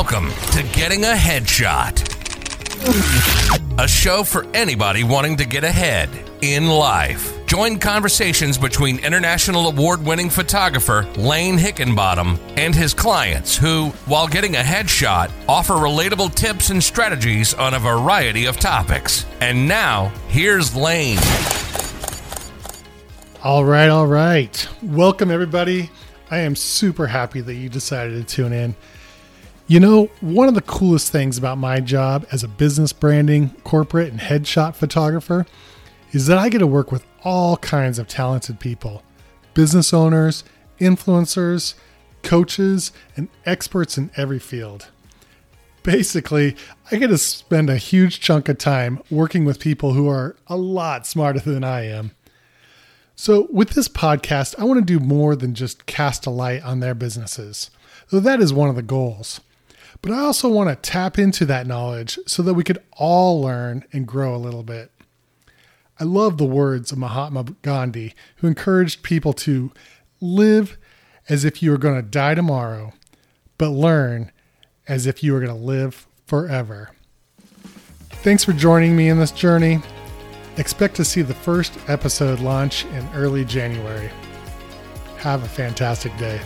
Welcome to Getting a Headshot, a show for anybody wanting to get ahead in life. Join conversations between international award winning photographer Lane Hickenbottom and his clients, who, while getting a headshot, offer relatable tips and strategies on a variety of topics. And now, here's Lane. All right, all right. Welcome, everybody. I am super happy that you decided to tune in. You know, one of the coolest things about my job as a business branding, corporate, and headshot photographer is that I get to work with all kinds of talented people business owners, influencers, coaches, and experts in every field. Basically, I get to spend a huge chunk of time working with people who are a lot smarter than I am. So, with this podcast, I want to do more than just cast a light on their businesses, though that is one of the goals. But I also want to tap into that knowledge so that we could all learn and grow a little bit. I love the words of Mahatma Gandhi, who encouraged people to live as if you were going to die tomorrow, but learn as if you were going to live forever. Thanks for joining me in this journey. Expect to see the first episode launch in early January. Have a fantastic day.